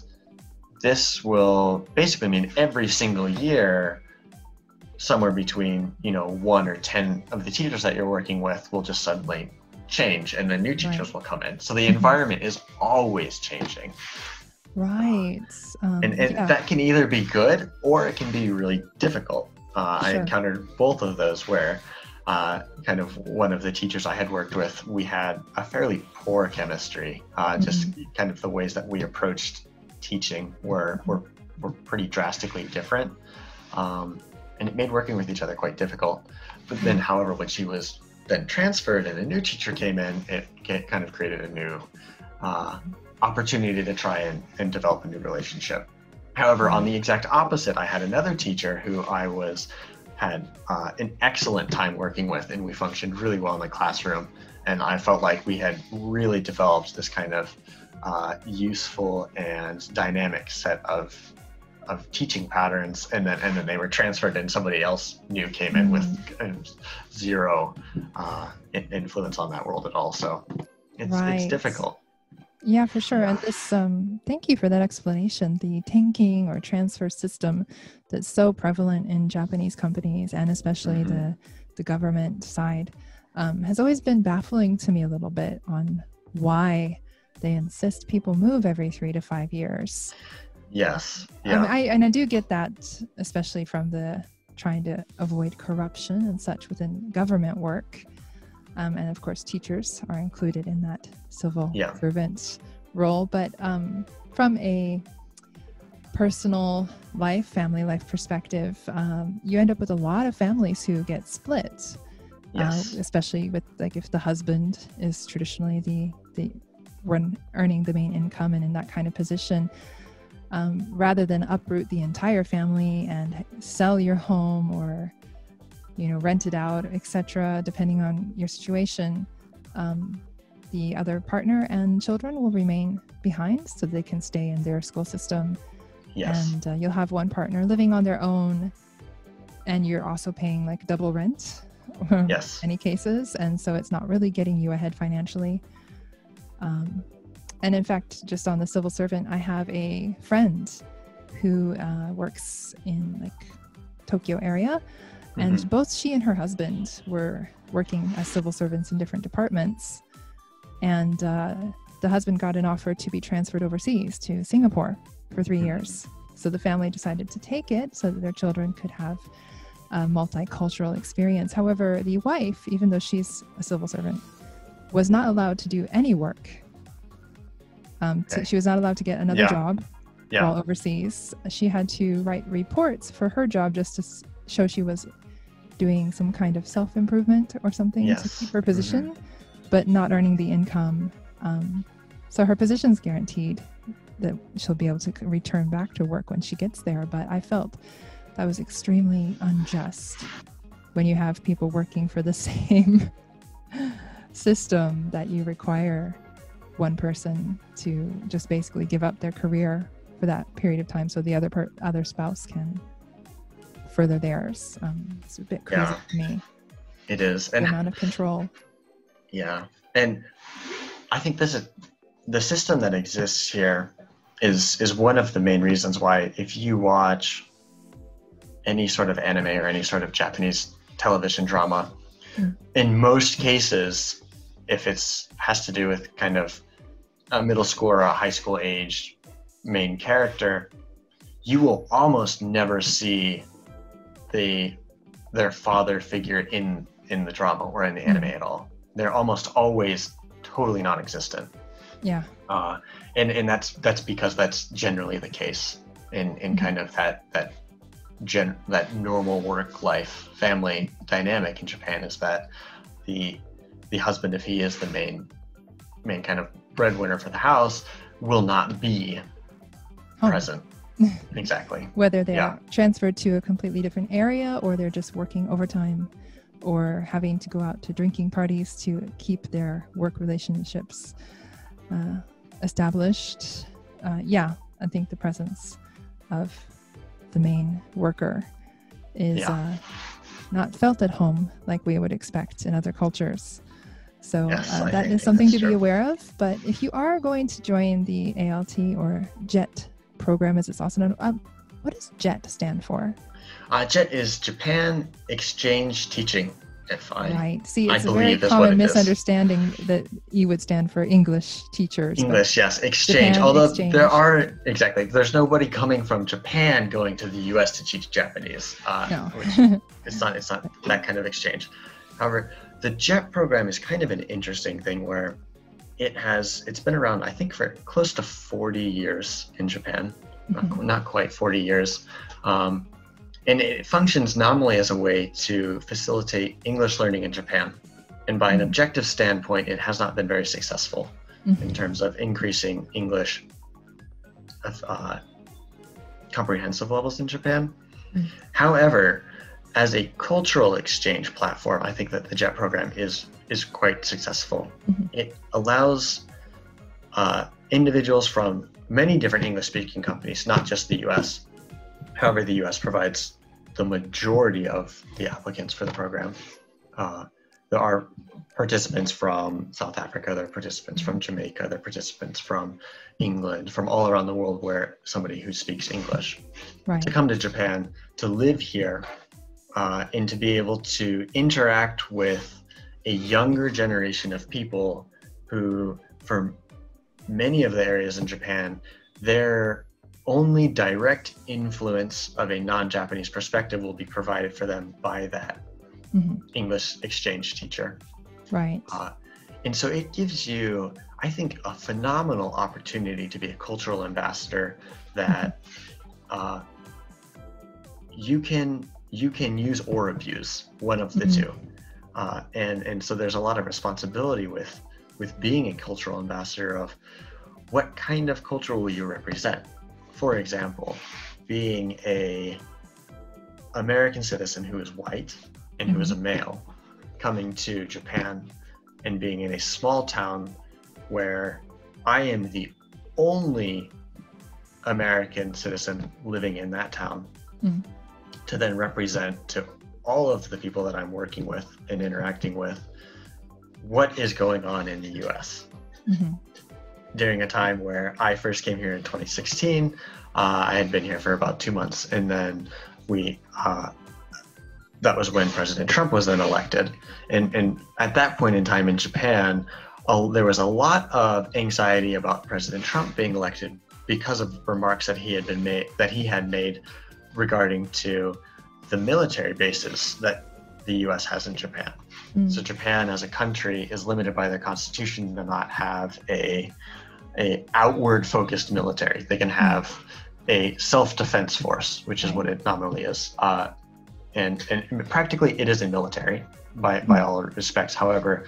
this will basically mean every single year, somewhere between, you know, one or 10 of the teachers that you're working with will just suddenly change and then new teachers Right. will come in. So the Mhm. environment is always changing. Right. Um, And, and yeah. that can either be good or it can be really difficult. Uh, I encountered both of those where uh, kind of one of the teachers I had worked with, we had a fairly poor chemistry. Uh, Just Mm-hmm. kind of the ways that we approached teaching were, were, were pretty drastically different. Um, and it made working with each other quite difficult. But then, Mm-hmm. however, when she was then transferred and a new teacher came in, it, it kind of created a new uh, opportunity to try and, and develop a new relationship. However, on the exact opposite, I had another teacher who I was had uh, an excellent time working with, and we functioned really well in the classroom. And I felt like we had really developed this kind of uh, useful and dynamic set of of teaching patterns, and then and then they were transferred, and somebody else new came in with zero uh, influence on that world at all. So it's Right. it's difficult. Yeah, for sure. And this, um, thank you for that explanation. The tenkin or transfer system that's so prevalent in Japanese companies and especially Mhm. the the government side um, has always been baffling to me a little bit on why they insist people move every three to five years. Yes. Yeah. mean, I, and I do get that, especially from the trying to avoid corruption and such within government work. Um, and of course, teachers are included in that civil Yeah. servant role. But um, from a personal life, family life perspective, um, you end up with a lot of families who get split. yes. Uh, especially with like if the husband is traditionally the the one earning the main income and in that kind of position, um, rather than uproot the entire family and sell your home or you know rent it out, etc. Depending on your situation, um, the other partner and children will remain behind so they can stay in their school system yes. and uh, you'll have one partner living on their own and you're also paying like double rent yes. many cases and so it's not really getting you ahead financially um, and in fact just on the civil servant i have a friend who uh, works in like tokyo area and Mhm. both she and her husband were working as civil servants in different departments and uh, the husband got an offer to be transferred overseas to singapore for three Mhm. years so the family decided to take it so that their children could have a multicultural experience however the wife even though she's a civil servant was not allowed to do any work um, Okay. she was not allowed to get another Yeah. job Yeah. while overseas. She had to write reports for her job just to show she was doing some kind of self improvement or something to keep her position, but not earning the income. Um, so her position's guaranteed that she'll be able to return back to work when she gets there. But I felt that was extremely unjust when you have people working for the same system that you require one person to just basically give up their career for that period of time so the other per- other spouse can further theirs um, it's a bit crazy Yeah. to me It is. the And amount of control Yeah, and I think this is the system that exists here is is one of the main reasons why if you watch any sort of anime or any sort of Japanese television drama, Mm. in most cases, if it's has to do with kind of a middle school or a high school age main character, you will almost never see the their father figure in in the drama or in the anime at all. They're almost always totally non-existent, yeah uh, and and that's that's because that's generally the case in in Mhm. kind of that that gen that normal work life family dynamic in Japan is that the the husband if he is the main main kind of breadwinner for the house will not be Home. present exactly whether they're Yeah. transferred to a completely different area or they're just working overtime or having to go out to drinking parties to keep their work relationships uh, established. Uh, yeah, I think the presence of the main worker is Yeah. uh, not felt at home like we would expect in other cultures. So Yes, uh, that is something to that's be aware of. But if you are going to join the ALT or JET program, as it's also known, um, what does JET stand for? Uh, JET is Japan Exchange Teaching. If I right. See, I it's a very believe that's what common is. misunderstanding that you would stand for English teachers. English, yes, exchange. Japan Although exchange. there are exactly, there's nobody coming from Japan going to the U.S. to teach Japanese. Uh, No. which it's not. It's not that kind of exchange. However, the JET program is kind of an interesting thing where it has. It's been around, I think, for close to 40 years in Japan. Not, Mhm. not quite 40 years. Um, and it functions nominally as a way to facilitate English learning in Japan. And by an Mhm. objective standpoint, it has not been very successful Mhm. in terms of increasing English uh, comprehensive levels in Japan. Mm. However, as a cultural exchange platform, I think that the JET program is is quite successful. Mhm. It allows uh, individuals from many different English-speaking companies, not just the U.S. However, the U.S. provides the majority of the applicants for the program. Uh, there are participants from South Africa, there are participants from Jamaica, there are participants from England, from all around the world where somebody who speaks English right. to come to Japan to live here uh, and to be able to interact with a younger generation of people who, for many of the areas in Japan, their only direct influence of a non Japanese perspective will be provided for them by that Mhm. English exchange teacher. Right. Uh, and so it gives you, I think, a phenomenal opportunity to be a cultural ambassador that uh, you can you can use or abuse one of the Mhm. two, uh, and and so there's a lot of responsibility with with being a cultural ambassador of what kind of culture will you represent. For example, being a American citizen who is white and who is a male coming to Japan and being in a small town where I am the only American citizen living in that town Mm. to then represent to all of the people that I'm working with and interacting with what is going on in the US Mhm. During a time where I first came here in 2016. Uh, I had been here for about two months, and then we uh, that was when President Trump was then elected. And and at that point in time in Japan, uh, there was a lot of anxiety about President Trump being elected because of remarks that he had been made that he had made regarding to the military bases that the U.S. has in Japan. Mm. So Japan as a country is limited by their constitution to not have a a outward focused military. They can have a self defense force, which is what it nominally is. Uh, and, and practically it is a military by, by all respects. However,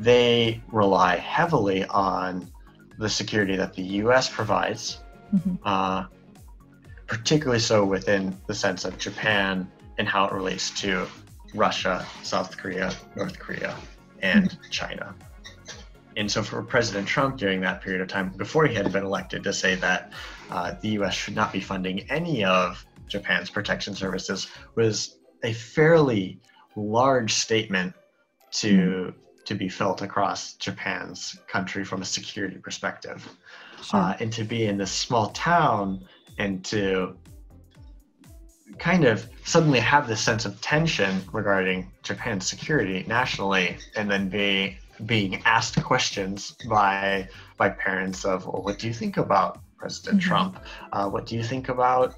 they rely heavily on the security that the US provides, Mhm. uh, particularly so within the sense of Japan and how it relates to Russia, South Korea, North Korea, and China. And so for President Trump during that period of time, before he had been elected, to say that uh, the US should not be funding any of Japan's protection services was a fairly large statement to to be felt across Japan's country from a security perspective Sure. uh, and to be in this small town and to kind of suddenly have this sense of tension regarding Japan's security nationally, and then be being asked questions by by parents of, well, what do you think about President Mhm. Trump? Uh, what do you think about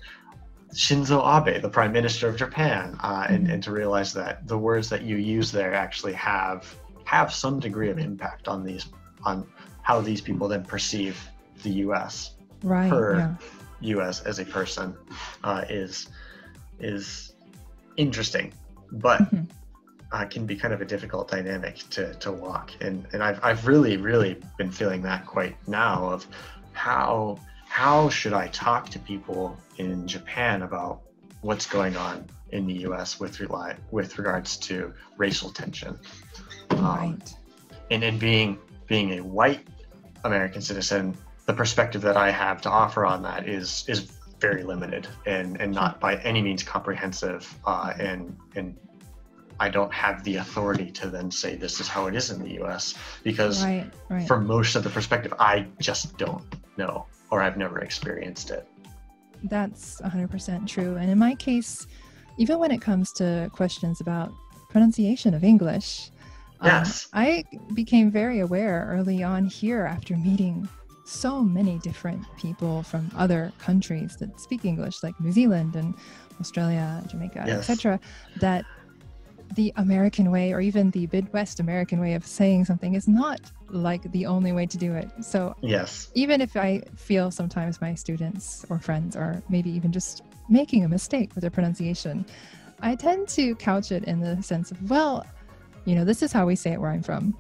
Shinzo Abe, the Prime Minister of Japan? Uh, and, Mhm. and to realize that the words that you use there actually have have some degree of impact on these on how these people then perceive the U.S. right. her Yeah. you as a person uh, is is interesting, but Mhm. Uh, can be kind of a difficult dynamic to to walk. And and I've I've really really been feeling that quite now of how how should I talk to people in Japan about what's going on in the U.S. with rely with regards to racial tension. Um, Right. and in being being a white American citizen, the perspective that I have to offer on that is is very limited and and not by any means comprehensive uh, and and I don't have the authority to then say this is how it is in the US because Right, right. from most of the perspective, I just don't know or I've never experienced it. That's 100% true. And in my case, even when it comes to questions about pronunciation of English, um, Yes. I became very aware early on here after meeting so many different people from other countries that speak English, like New Zealand and Australia, Jamaica, Yes. etc., that the American way or even the Midwest American way of saying something is not like the only way to do it. So Yes. even if I feel sometimes my students or friends are maybe even just making a mistake with their pronunciation, I tend to couch it in the sense of, well, you know, this is how we say it where I'm from.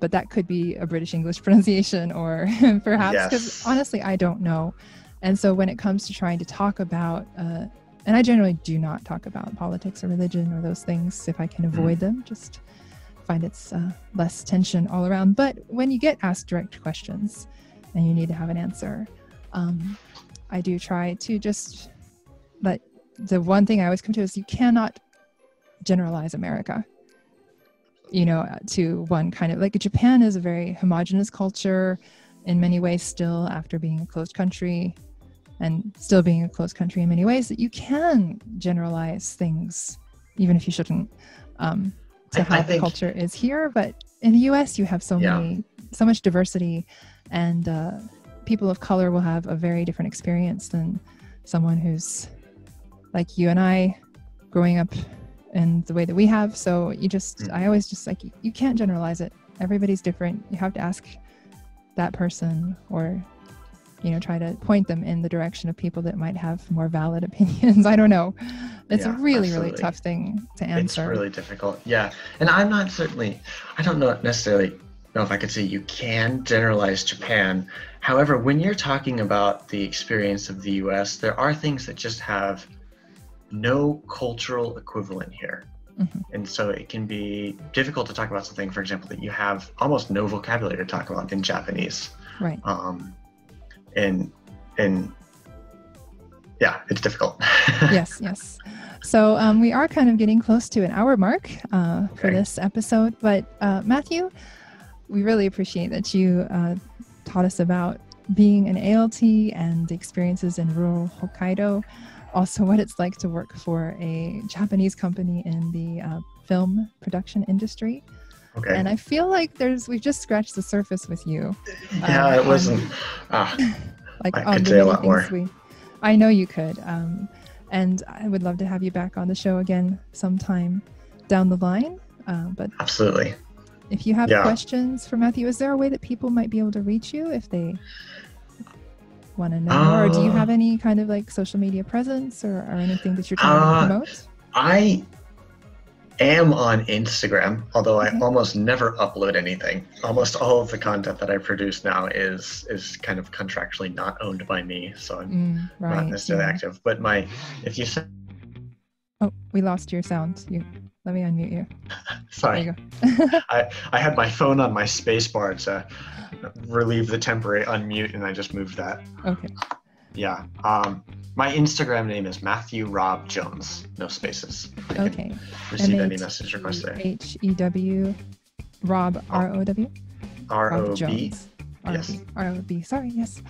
But that could be a British English pronunciation or perhaps because Yes. honestly, I don't know. And so when it comes to trying to talk about, uh, and I generally do not talk about politics or religion or those things if I can avoid them, just find it's uh, less tension all around. But when you get asked direct questions and you need to have an answer, um, I do try to just let the one thing I always come to is you cannot generalize America. You know, to one kind of like Japan is a very homogenous culture in many ways, still after being a closed country and still being a closed country in many ways, that you can generalize things, even if you shouldn't, um, to how the think- culture is here. But in the US, you have so Yeah. many, so much diversity, and uh, people of color will have a very different experience than someone who's like you and I growing up in the way that we have. So you just, Mm. I always just like, you can't generalize it. Everybody's different. You have to ask that person or, you know, try to point them in the direction of people that might have more valid opinions. I don't know. It's Yeah, a really, really tough thing to answer It's really difficult. Yeah. And I'm not certainly, I don't know necessarily know if I could say you can generalize Japan. However, when you're talking about the experience of the US, there are things that just have no cultural equivalent here. Mhm. And so it can be difficult to talk about something, for example, that you have almost no vocabulary to talk about in Japanese. Right. Um, and, and yeah, it's difficult. yes, yes. So um, we are kind of getting close to an hour mark uh, for this episode. But uh, Matthew, we really appreciate that you uh, taught us about being an ALT and the experiences in rural Hokkaido. Also, what it's like to work for a Japanese company in the uh, film production industry. Okay. And I feel like there's we've just scratched the surface with you. yeah, um, it wasn't. Ah, like I could say a lot more. we I know you could. Um, and I would love to have you back on the show again sometime down the line. Uh, but absolutely. if you have Yeah. questions for Matthew, is there a way that people might be able to reach you if they want to know more? Or do you Uh, have any kind of like social media presence or, or anything that you're trying Uh, to promote? I am on Instagram, although I almost never upload anything. Almost all of the content that I produce now is is kind of contractually not owned by me, so I'm Mm, right. not necessarily yeah. active. But my, if you say, Oh, we lost your sound. You let me unmute you. Sorry, you. I I had my phone on my space bar to relieve the temporary unmute, and I just moved that. okay. Yeah. Um, my Instagram name is Matthew Rob Jones, no spaces. You Okay. Receive any message requests there. H E W Rob R O W. R Rob Jones. Yes. ROB. ROB. Sorry, yes.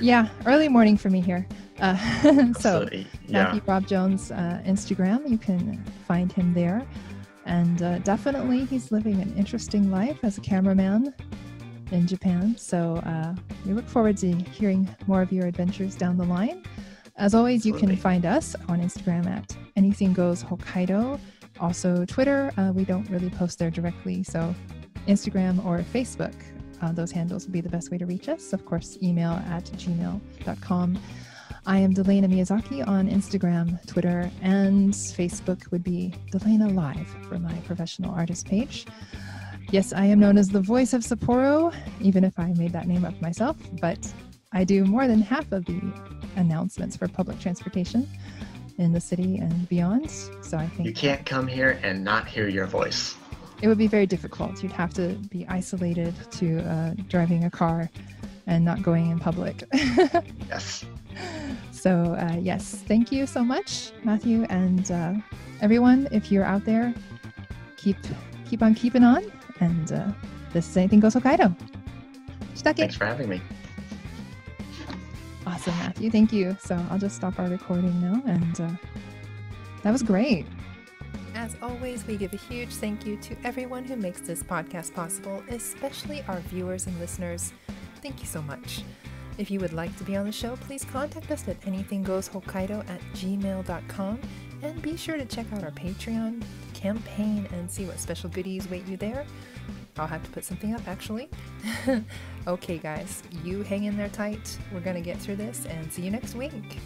Yeah, early morning for me here. Uh, so, Absolutely. Yeah. Matthew Rob Jones uh, Instagram, you can find him there. And uh, definitely, he's living an interesting life as a cameraman in Japan. So, uh, we look forward to hearing more of your adventures down the line. As always, you can find us on Instagram at Anything Goes Hokkaido. Also, Twitter, uh, we don't really post there directly. So, Instagram or Facebook, uh, those handles would be the best way to reach us. Of course, email at gmail.com. I am Delana Miyazaki on Instagram, Twitter, and Facebook would be Delana Live for my professional artist page. Yes, I am known as the voice of Sapporo, even if I made that name up myself, but I do more than half of the announcements for public transportation in the city and beyond. So I think You can't come here and not hear your voice. it would be very difficult. You'd have to be isolated to uh, driving a car and not going in public. Yes. so, uh, yes, thank you so much, Matthew. And uh, everyone, if you're out there keep keep on keeping on. And uh, this is Anything Goes Hokkaido. Shitake. Thanks for having me. Awesome, Matthew. Thank you. So I'll just stop our recording now. And uh, that was great. As always, we give a huge thank you to everyone who makes this podcast possible, especially our viewers and listeners. Thank you so much. If you would like to be on the show, please contact us at anythinggoeshokkaido at gmail.com and be sure to check out our Patreon campaign and see what special goodies wait you there. I'll have to put something up actually. okay, guys, you hang in there tight. We're going to get through this and see you next week.